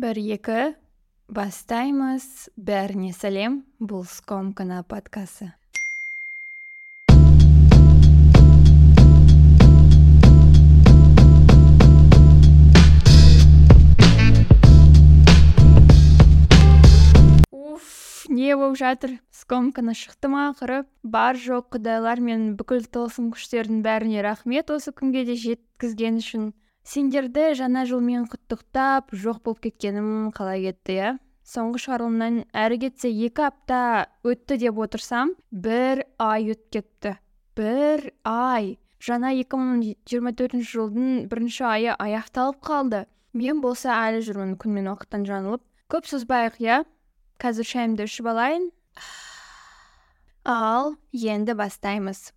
бір екі бастаймыз. Бәріне сәлем. Бұл скомкана подкасты не болып жатыр. Скомканы шықты ма ақыры бар жоқ құдайлар мен бүкіл тылсым күштердің бәріне рахмет осы күнге де жеткізген үшін. Сендерді жаңа жылмен құттықтап жоқ болып кеткенім қалай кетті иә? Соңғы шығарылымнан әрі кетсе екі апта өтті деп отырсам бір ай өтіп кетті. Бір ай! Жаңа 2024 жылдың бірінші айы аяқталып қалды. Мен болса әлі жүрмін күн мен уақыттан жаңылып. Көп созбайық иә? Қазір шайымды ішіп алайын. Ал енді бастаймыз.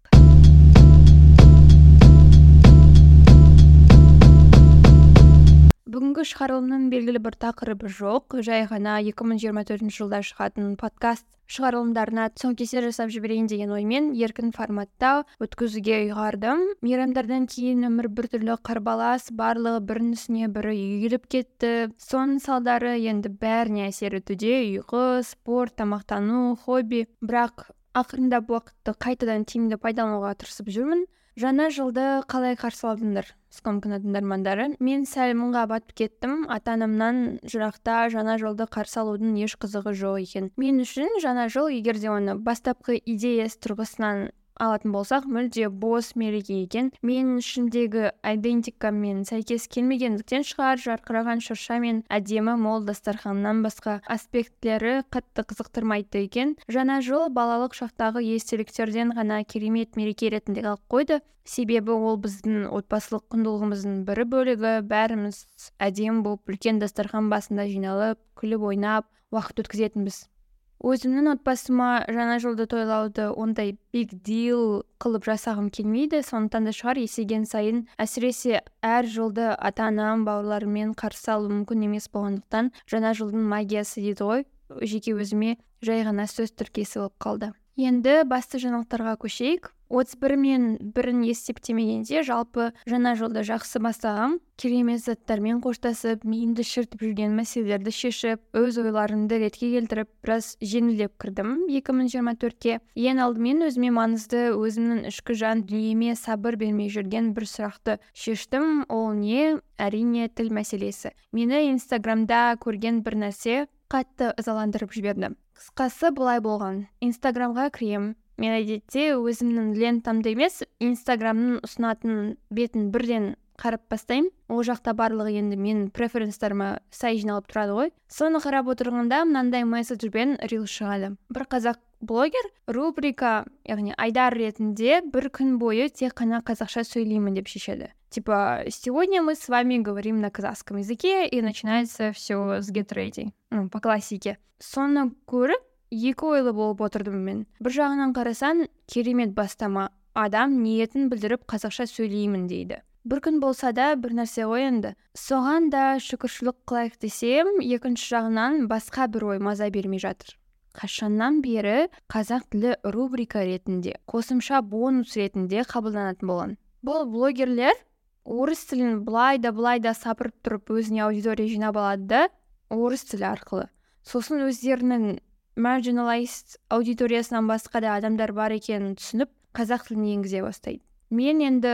Бүгінгі шығарылымның белгілі бір тақырыбы жоқ. Жай ғана 2024 жылда шығатын подкаст шығарылымдарына тұсаукесер жасап жіберейін деген оймен еркін форматта өткізуге ұйғардым. Мейрамдардан кейін өмір біртүрлі қарбалас барлығы бірінің үстіне бірі үйіліп кетті. Соның салдары енді бәріне әсер етуде. Ұйқы спорт тамақтану хобби. Бірақ ақырындап уақытты қайтадан тиімді пайдалануға тырысып жүрмін. Жаңа жылды қалай қарсы алдыңдар? Скомкина тыңдармандары. Мен сәл мұңға батып кеттім. Ата анамнан жырақта жаңа жылды қарсы алудың еш қызығы жоқ екен. Мен үшін жаңа жыл егер де оны бастапқы идеясы тұрғысынан алатын болсақ мүлде бос мереке екен. Менің ішімдегі айдентикаммен сәйкес келмегендіктен шығар жарқыраған шырша мен әдемі мол дастарханнан басқа аспектілері қатты қызықтырмайды екен. Жаңа жыл балалық шақтағы естеліктерден ғана керемет мереке ретінде қалып қойды. Себебі ол біздің отбасылық құндылығымыздың бірі бөлігі бәріміз әдемі болып үлкен дастархан басында жиналып күліп ойнап уақыт өткізетінбіз. Өзімнің отбасыма жаңа жылды тойлауды ондай биг дил қылып жасағым келмейді. Сондықтан да шығар есейген сайын әсіресе әр жылды ата анам бауырларыммен қарсы алу мүмкін емес болғандықтан жаңа жылдың магиясы дейді ғой. Жеке өзіме жай ғана сөз тіркесі болып қалды. Енді басты жаңалықтарға көшейік. Отыз бірі мен бірін есептемегенде жалпы жаңа жылды жақсы бастағам. Керемет заттармен қоштасып миымды шіртіп жүрген мәселелерді шешіп өз ойларымды ретке келтіріп біраз жеңілдеп кірдім 2024-ке ең алдымен өзіме маңызды өзімнің ішкі жан дүниеме сабыр бермей жүрген бір сұрақты шештім. Ол не? Әрине тіл мәселесі. Мені инстаграмда көрген бір нәрсе қатты ызаландырып жіберді. Қысқасы былай болған. Инстаграмға кірем мен әдетте өзімнің лентамды емес инстаграмның ұсынатын бетін бірден қарап бастаймын. Ол жақта барлығы енді менің преференстарыма сай жиналып тұрады ғой. Соны қарап отырғанда мынандай месседжбен рил шығады. Бір қазақ блогер рубрика яғни айдар ретінде бір күн бойы тек қана қазақша сөйлеймін деп шешеді. Типа сегодня мы с вами говорим на казахском языке и начинается все с get ну по классике. Соны көріп екі ойлы болып отырдым мен. Бір жағынан қарасаң керемет бастама адам ниетін білдіріп қазақша сөйлеймін дейді. Бір күн болса да бір нәрсе ғой енді. Соған да шүкіршілік қылайық десем екінші жағынан басқа бір ой маза бермей жатыр қашаннан бері қазақ тілі рубрика ретінде қосымша бонус ретінде қабылданатын болған. Бұл блогерлер орыс тілін былай да былай да сапырып тұрып өзіне аудитория жинап алады да орыс тілі арқылы. Сосын өздерінің маржиналайз аудиториясынан басқа да адамдар бар екенін түсініп қазақ тілін енгізе бастайды. Мен енді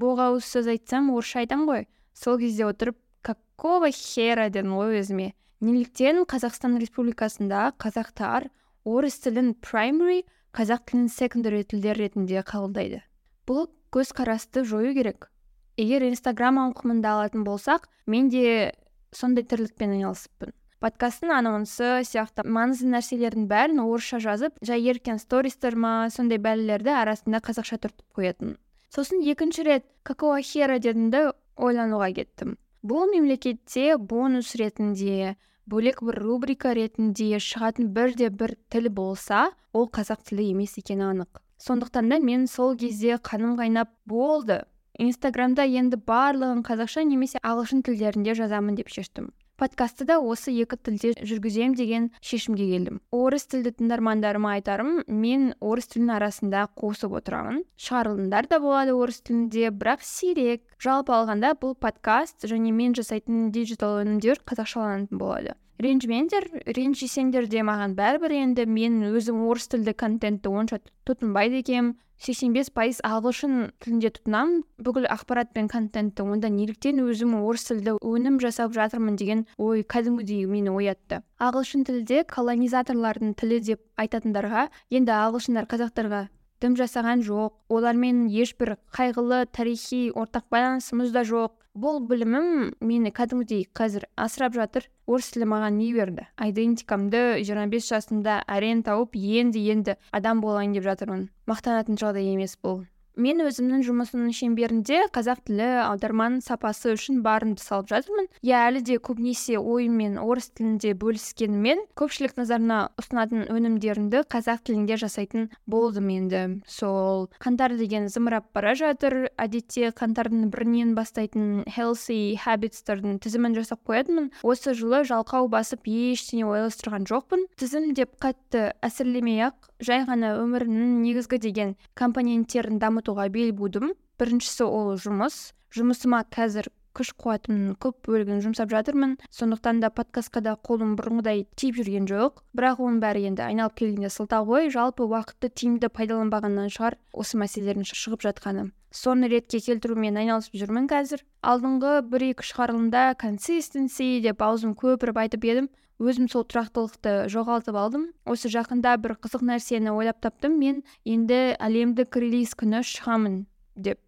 боғауыз сөз айтсам орысша айтамын ғой. Сол кезде отырып какого хера? дедім ғой өзіме. Неліктен қазақстан республикасында қазақтар орыс тілін праймари қазақ тілін секондари тілдер ретінде қабылдайды. Бұл көзқарасты жою керек. Егер инстаграм ауқымында алатын болсақ мен де сондай тірлікпен айналысыппын подкасттың анонсы сияқты маңызды нәрселердің бәрін орысша жазып жай еркен стористер ма сондай бәлелерді арасында қазақша түртіп қоятын. Сосын екінші рет какого хера дедімді ойлануға кеттім. Бұл мемлекетте бонус ретінде бөлек бір рубрика ретінде шығатын бірде бір тіл болса ол қазақ тілі емес екені анық. Сондықтан да мен сол кезде қаным қайнап болды. Инстаграмда енді барлығын қазақша немесе ағылшын тілдерінде жазамын деп шештім. Подкастты да осы екі тілде жүргіземін деген шешімге келдім. Орыс тілді тыңдармандарыма айтарым мен орыс тілінің арасында қосып отырамын. Шығарылымдар да болады орыс тілінде бірақ сирек. Жалпы алғанда бұл подкаст және мен жасайтын диджитал өнімдер қазақшаланатын болады. Ренжімеңдер ренжісеңдер де маған бәрібір енді мен өзім орыс тілді контентті онша тұтынбайды екенмін. Сексен бес пайыз ағылшын тілінде тұтынамын. Бүкіл ақпарат пен контентті онда неліктен өзім орыс тілді өнім жасап жатырмын деген ой кәдімгідей мені оятты. Ағылшын тілде колонизаторлардың тілі деп айтатындарға енді ағылшындар қазақтарға дым жасаған жоқ. Олармен ешбір қайғылы тарихи ортақ байланысымыз да жоқ. Бұл білімім мені кәдімгідей қазір асырап жатыр. Орыс тілі маған не берді? Айдентикамды жиырма бес жасымда әрең тауып енді енді адам болайын деп жатырмын. Мақтанатын жағдай емес бұл. Мен өзімнің жұмысымның шеңберінде қазақ тілі аударманың сапасы үшін барымды салып жатырмын. Иә әлі де көбінесе ойыммен орыс тілінде бөліскенімен көпшілік назарына ұсынатын өнімдерімді қазақ тілінде жасайтын болдым енді. Сол қаңтар деген зымырап бара жатыр. Әдетте қаңтардың бірінен бастайтын healthy habitsтердің тізімін жасап қоятынмын. Осы жылы жалқау басып ештеңе ойластырған жоқпын. Тізім деп қатты әсерлемей ақ жай ғана өмірімнің негізгі деген компоненттерін дамытуға бел будым біріншісі ол жұмыс. Жұмысыма қазір күш қуатымның көп бөлігін жұмсап жатырмын. Сондықтан да подкастқа да қолым бұрынғыдай тиіп жүрген жоқ. Бірақ оның бәрі енді айналып келгенде сылтау ғой. Жалпы уақытты тиімді пайдаланбағаннан шығар осы мәселелердің шығып жатқаны. Соны ретке келтірумен айналысып жүрмін қазір. Алдыңғы бір екі шығарылымда консистенси деп аузым көпіріп айтып едім. Өзім сол тұрақтылықты жоғалтып алдым. Осы жақында бір қызық нәрсені ойлап таптым. Мен енді әлемдік релиз күні шығамын деп.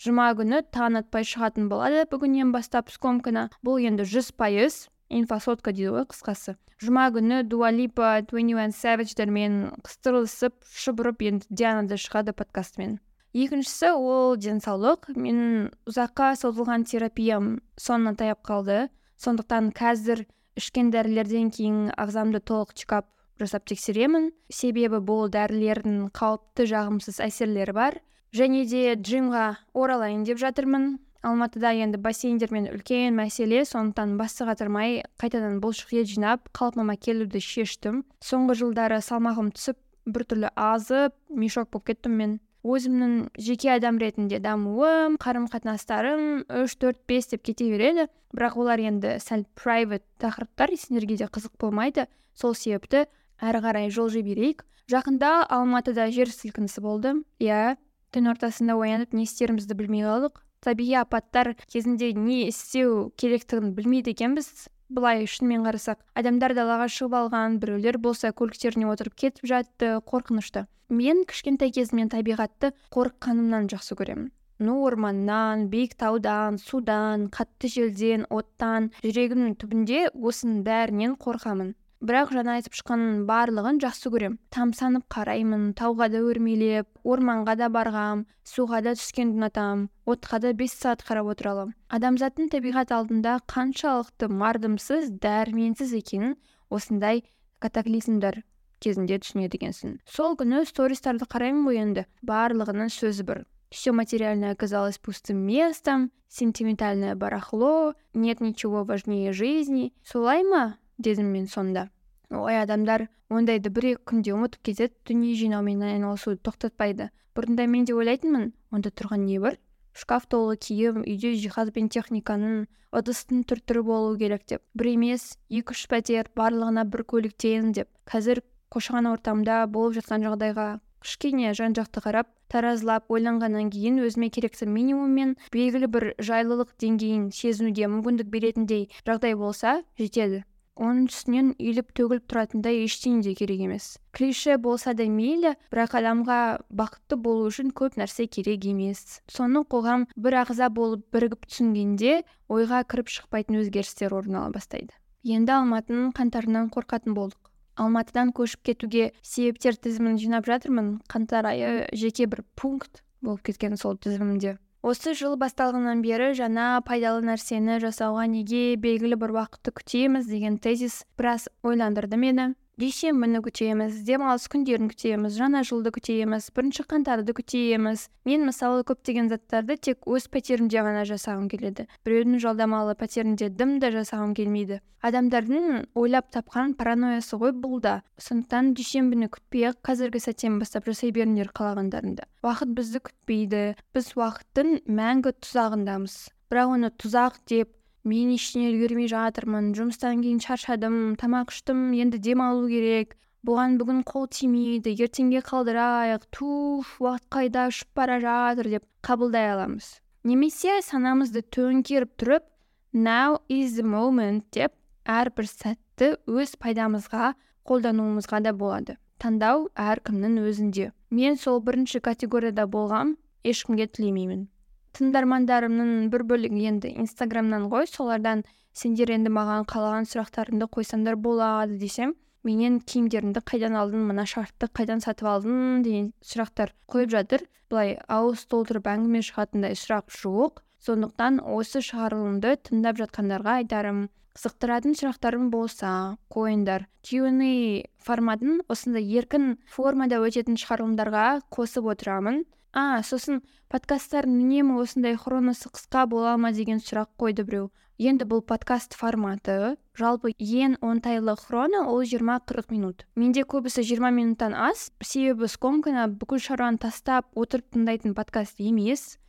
Жұма күні таң атпай шығатын болады. Бүгіннен бастап скомканы. Бұл енді жүз пайыз инфосотка дейді ғой қысқасы. Жұма күні дуалипа туэни савичдермен қыстырылысып шұбырып енді диана да шығады подкастымен. Екіншісі ол денсаулық. Менің ұзаққа созылған терапиям соңына таяп қалды. Сондықтан қазір ішкен дәрілерден кейін ағзамды толық чекап жасап тексеремін. Себебі бұл дәрілердің қауіпті жағымсыз әсерлері бар. Және де джимға оралайын деп жатырмын. Алматыда енді бассейндермен үлкен мәселе сондықтан басты қатырмай қайтадан бұлшық ет жинап қалпыма келуді шештім. Соңғы жылдары салмағым түсіп біртүрлі азып мешок болып кеттім мен. Өзімнің жеке адам ретінде дамуым қарым қатынастарым үш төрт бес деп кете береді. Бірақ олар енді сәл private тақырыптар сендерге де қызық болмайды. Сол себепті әрі қарай жылжи берейік. Жақында алматыда жер сілкінісі болды. Иә түн ортасында оянып не істерімізді білмей қалдық. Табиғи апаттар кезінде не істеу керектігін білмейді екенбіз. Былай шынымен қарасақ адамдар далаға шығып алған біреулер болса көліктеріне отырып кетіп жатты қорқынышты. Мен кішкентай кезімнен табиғатты қорыққанымнан жақсы көремін. Ну орманнан биік таудан судан қатты желден оттан жүрегімнің түбінде осының бәрінен қорқамын. Бірақ жаңа айтып шыққанның барлығын жақсы көрем тамсанып қараймын тауға да өрмелеп орманға да барғам суға да түскенді ұнатамын отқа да бес сағат қарап отыра аламын адамзаттың табиғат алдында қаншалықты мардымсыз дәрменсіз екенін осындай катаклизмдар кезінде түсінеді екенсің. Сол күні стористарды қараймын ғой енді. Барлығының сөзі бір. Все материальное оказалось пустым местом сентиментальное барахло нет ничего важнее жизни. Солай ма? Дедім мен сонда. Ой адамдар ондайды бір екі күнде ұмытып кетеді дүние жинаумен айналысуды тоқтатпайды. Бұрында мен де ойлайтынмын онда тұрған не бар? Шкаф толы киім үйде жиһаз бен техниканың ыдыстың түр түрі болу керек деп. Бір емес екі үш пәтер барлығына бір көлік тең деп. Қазір қоршаған ортамда болып жатқан жағдайға кішкене жан жақты қарап таразылап ойланғаннан кейін өзіме керекті минимум мен белгілі бір жайлылық деңгейін сезінуге мүмкіндік беретіндей жағдай болса жетеді. Оның үстінен үйіліп төгіліп тұратындай ештеңе де керек емес. Клише болса да мейлі бірақ адамға бақытты болу үшін көп нәрсе керек емес. Соны қоғам бір ағза болып бірігіп түсінгенде ойға кіріп шықпайтын өзгерістер орын ала бастайды. Енді алматының қаңтарынан қорқатын болдық. Алматыдан көшіп кетуге себептер тізімін жинап жатырмын. Қаңтар айы жеке бір пункт болып кеткен сол тізімімде. Осы жыл басталғаннан бері жаңа пайдалы нәрсені жасауға неге белгілі бір уақытты күтеміз деген тезис біраз ойландырды мені. Дүйсенбіні күтеміз демалыс күндерін күтеміз жаңа жылды күтеміз бірінші қаңтарды күтеміз. Мен мысалы көптеген заттарды тек өз пәтерімде ғана жасағым келеді. Біреудің жалдамалы пәтерінде дымда жасағым келмейді. Адамдардың ойлап тапқан паранойясы ғой бұл да. Сондықтан дүйсенбіні күтпей ақ қазіргі сәттен бастап жасай беріңдер қалағандарыңды. Уақыт бізді күтпейді. Біз уақыттың мәңгі тұзағындамыз. Бірақ оны тұзақ деп мен ештеңе үлгермей жатырмын. Жұмыстан кейін шаршадым тамақ іштім енді демалу керек. Бұған бүгін қол тимейді ертеңге қалдырайық. Туф уақыт қайда ұшып бара жатыр деп қабылдай аламыз. Немесе санамызды төңкеріп тұрып now is the moment деп әрбір сәтті өз пайдамызға қолдануымызға да болады. Таңдау әркімнің өзінде. Мен сол бірінші категорияда болғам ешкімге тілемеймін. Тыңдармандарымның бір бөлігі енді инстаграмнан ғой солардан сендер енді маған қалаған сұрақтарыңды қойсаңдар болады десем менен киімдеріңді қайдан алдың мына шартты қайдан сатып алдың деген сұрақтар қойып жатыр. Былай ауыз толтырып әңгіме шығатындай сұрақ жоқ. Сондықтан осы шығарылымды тыңдап жатқандарға айтарым қызықтыратын сұрақтарың болса қойыңдар. Q&A форматын осындай еркін формада өтетін шығарылымдарға қосып отырамын. А сосын подкасттардың үнемі осындай хроносы қысқа бола ма? деген сұрақ қойды біреу. Енді бұл подкаст форматы? Жалпы ең оңтайлы хроно ол 20-40 минут. Менде көбісі 20 минуттан аз себебі скомканы бүкіл шаруаны тастап отырып тыңдайтын подкаст емес.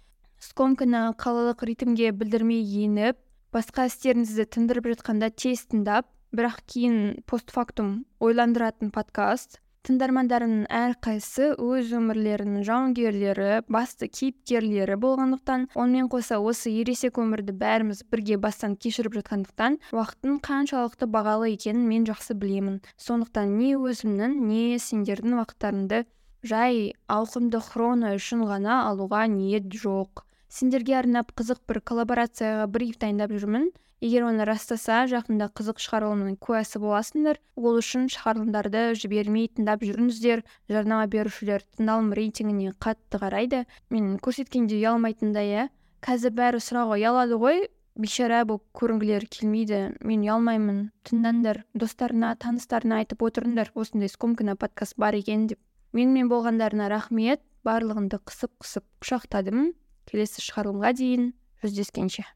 Скомканы қалалық ритмге білдірмей еніп басқа істеріңізді тындырып жатқанда тез тыңдап бірақ кейін постфактум ойландыратын подкаст. Тыңдармандарының әрқайсысы өз өмірлерінің жауынгерлері басты кейіпкерлері болғандықтан онымен қоса осы ересек өмірді бәріміз бірге бастан кешіріп жатқандықтан уақыттың қаншалықты бағалы екенін мен жақсы білемін. Сондықтан не өзімнің не сендердің уақыттарыңды жай ауқымды хроно үшін ғана алуға ниет жоқ. Сендерге арнап қызық бір коллаборацияға бриф дайындап жүрмін. Егер оны растаса жақында қызық шығарылымның куәсі боласыңдар ол үшін шығарылымдарды жібермей тыңдап жүріңіздер. Жарнама берушілер тыңдалым рейтингіне қатты қарайды. Мен көрсеткенде ұялмайтындай иә. Қазір бәрі сұрауға ұялады ғой. Бейшара болып көрінгілері келмейді. Мен ұялмаймын. Тыңдаңдар. Достарына таныстарына айтып отырыңдар. Осындай скомкина подкаст бар екен деп. Менімен болғандарына рахмет. Барлығыңды қысып қысып құшақтадым. Келесі шығарылымға дейін жүздескенше.